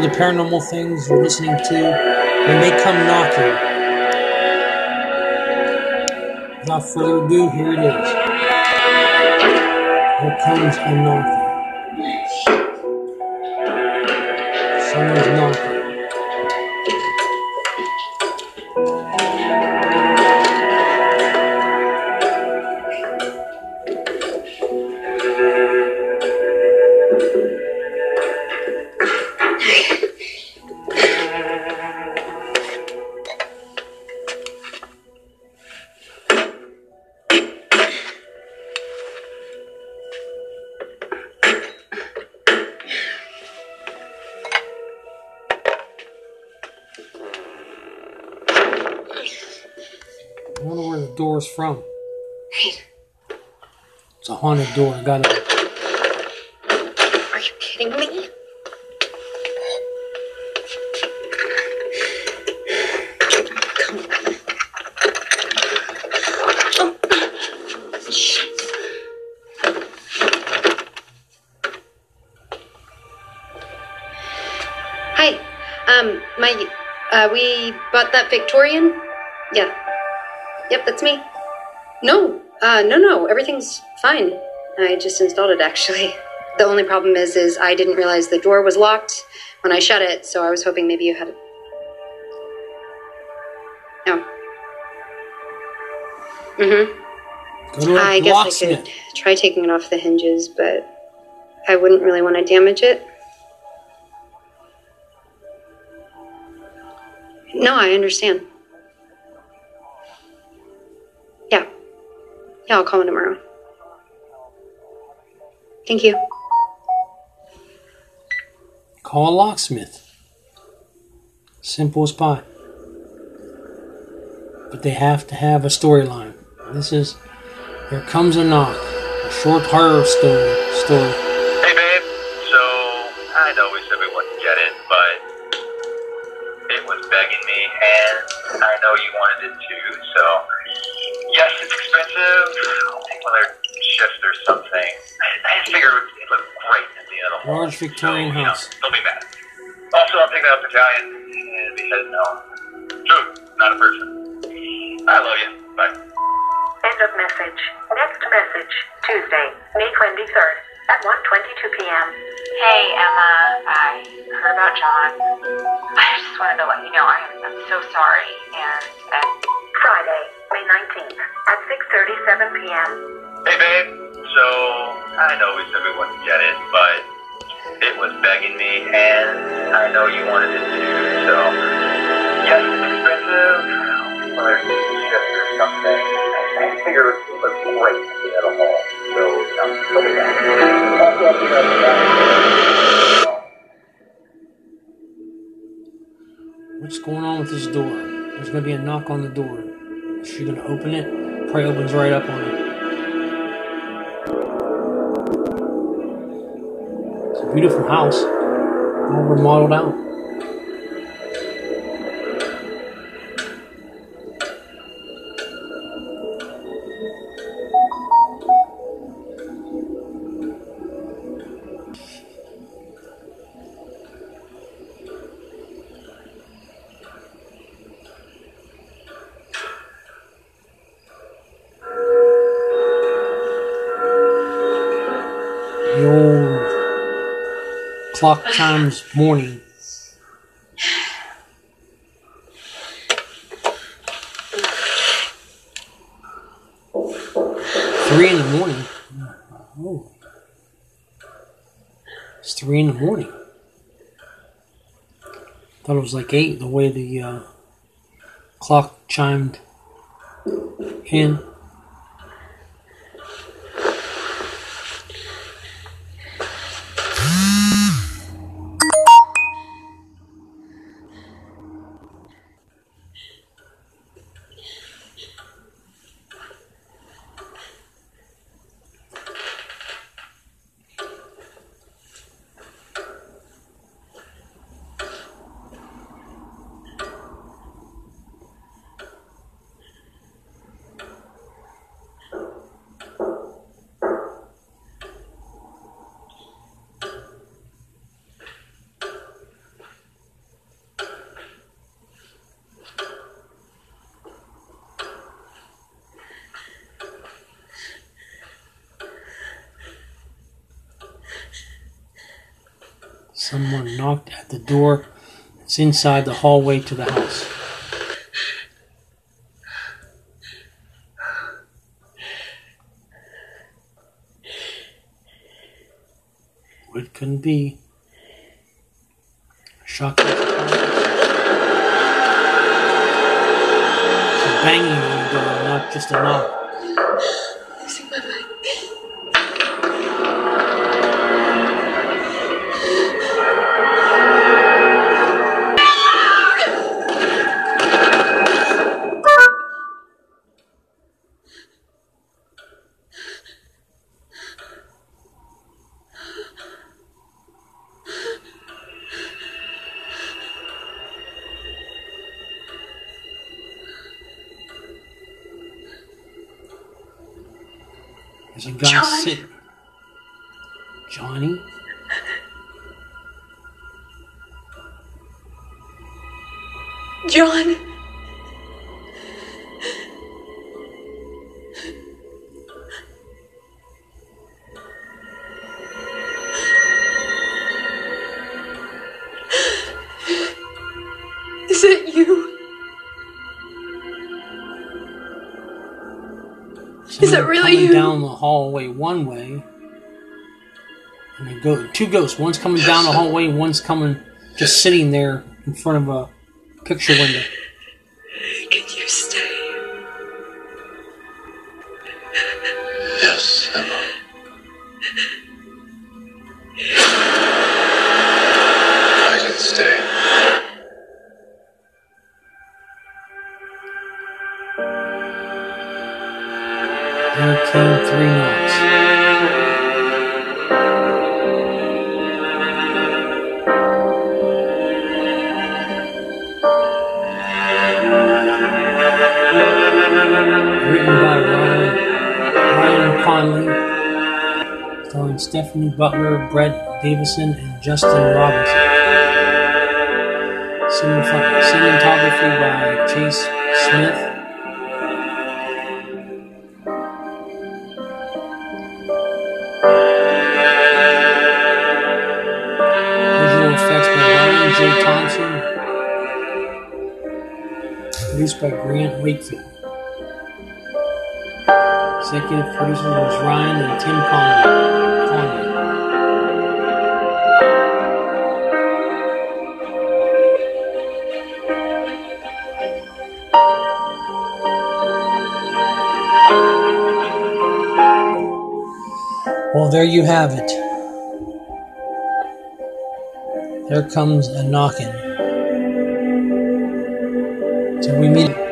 bunch of paranormal things you're listening to when they come knocking. Without further ado, here it is. Here comes a knocking. Someone's knocking. I wonder where the door's from. It's a haunted door. I got it. Are you kidding me? Come on. Oh, shit. Hi. Um, my, uh, we bought that Victorian? Yeah. Yep, that's me. No, uh, no, no, everything's fine. I just installed it actually. The only problem is, is I didn't realize the door was locked when I shut it, so I was hoping maybe you had it. No. Mm-hmm. To a I guess I could try taking it off the hinges, but I wouldn't really want to damage it. No, I understand. Yeah. Yeah, I'll call him tomorrow. Thank you. Call a locksmith. Simple as pie. But they have to have a storyline. This is Here Comes a Knock, a short horror story. story. Shift or something. I, I just figured it looked great at the end of the hall. Large Victorian so, you know, house. don't be mad. Also, I'm picking up Italian and be heading home. True, not a person. I love you. Bye. End of message. Next message. Tuesday, May 23rd at 1.22 p.m. Hey, Emma. I heard about John. I just wanted to let you know I'm, I'm so sorry. And, and Friday, May 19th at 6.37 p.m. Hey, babe. So, I know we said we wouldn't get it, but it was begging me, and I know you wanted it too. So, yes, it's expensive. Whether it's shift or something, I, I figure it looked great at the end of the. So, um, I'm picking up Italian. What's going on with this door? There's to be a knock on the door. Is she to open it? Probably opens right up on it. Beautiful house. All remodeled out. The old clock chimes morning. Three in the morning. Oh. It's three in the morning. Thought it was like eight the way the uh, clock chimed in. Someone knocked at the door. It's inside the hallway to the house. It couldn't be. Shock. It's a banging on the door, not just a knock. There's a guy John? sitting. Johnny? John. Is it Someone really coming you? down the hallway one way. And they go two ghosts. One's coming down the hallway, one's coming just sitting there in front of a picture window. Can you stay? Yes, Emma. There three knocks. Written by Ryan, Ryan Conley, starring Stephanie Butler, Brett Davison, and Justin Robinson. Cinematography by Chase Smith. By Grant Wakefield. Executive producers was Ryan and Tim Conley. Conley. Well, there you have it. There comes a knocking. We meet